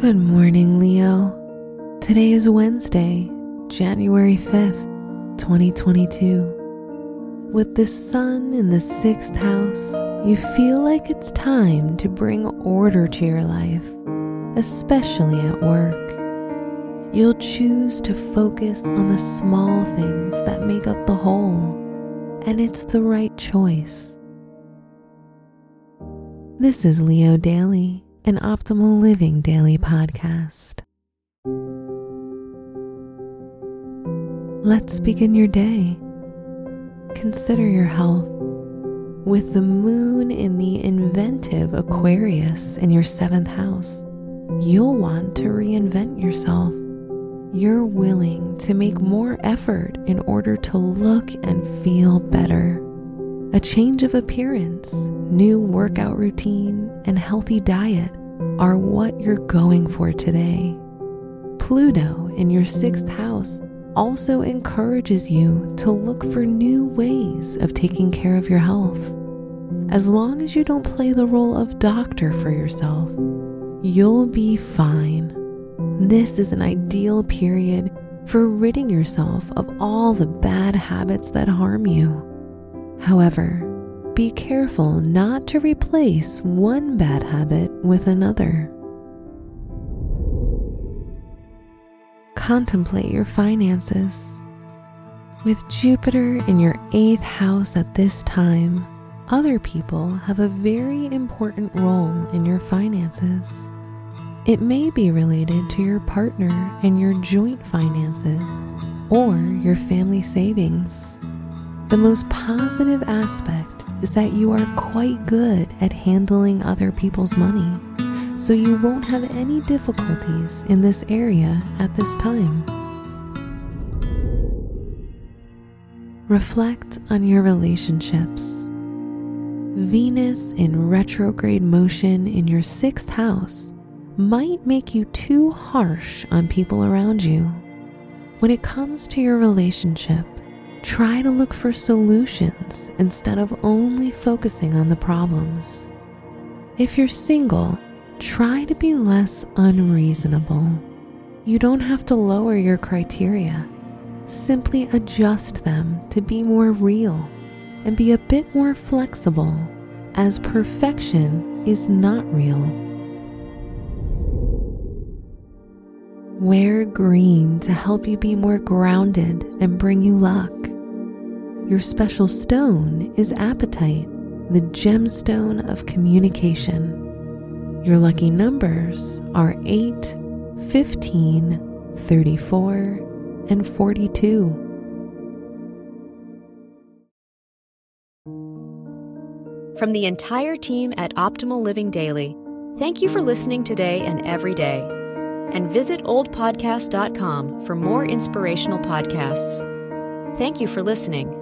Good morning, Leo. Today is Wednesday, January 5th, 2022. With the sun in the sixth house, you feel like it's time to bring order to your life, especially at work. You'll choose to focus on the small things that make up the whole, and it's the right choice. This is Leo Daily an Optimal Living Daily podcast. Let's begin your day. Consider your health. With the moon in the inventive Aquarius in your seventh house, you'll want to reinvent yourself. You're willing to make more effort in order to look and feel better. A change of appearance, new workout routine, and healthy diet are what you're going for today. Pluto in your sixth house also encourages you to look for new ways of taking care of your health. As long as you don't play the role of doctor for yourself, you'll be fine. This is an ideal period for ridding yourself of all the bad habits that harm you. However, be careful not to replace one bad habit with another. Contemplate your finances. With Jupiter in your eighth house at this time, other people have a very important role in your finances. It may be related to your partner and your joint finances or your family savings. The most positive aspect is that you are quite good at handling other people's money, so you won't have any difficulties in this area at this time. Reflect on your relationships. Venus in retrograde motion in your sixth house might make you too harsh on people around you. When it comes to your relationship, Try to look for solutions instead of only focusing on the problems. If you're single, try to be less unreasonable. You don't have to lower your criteria. Simply adjust them to be more real and be a bit more flexible, as perfection is not real. Wear green to help you be more grounded and bring you luck. Your special stone is apatite, the gemstone of communication. Your lucky numbers are 8, 15, 34, and 42. From the entire team at Optimal Living Daily, thank you for listening today and every day. And visit oldpodcast.com for more inspirational podcasts. Thank you for listening.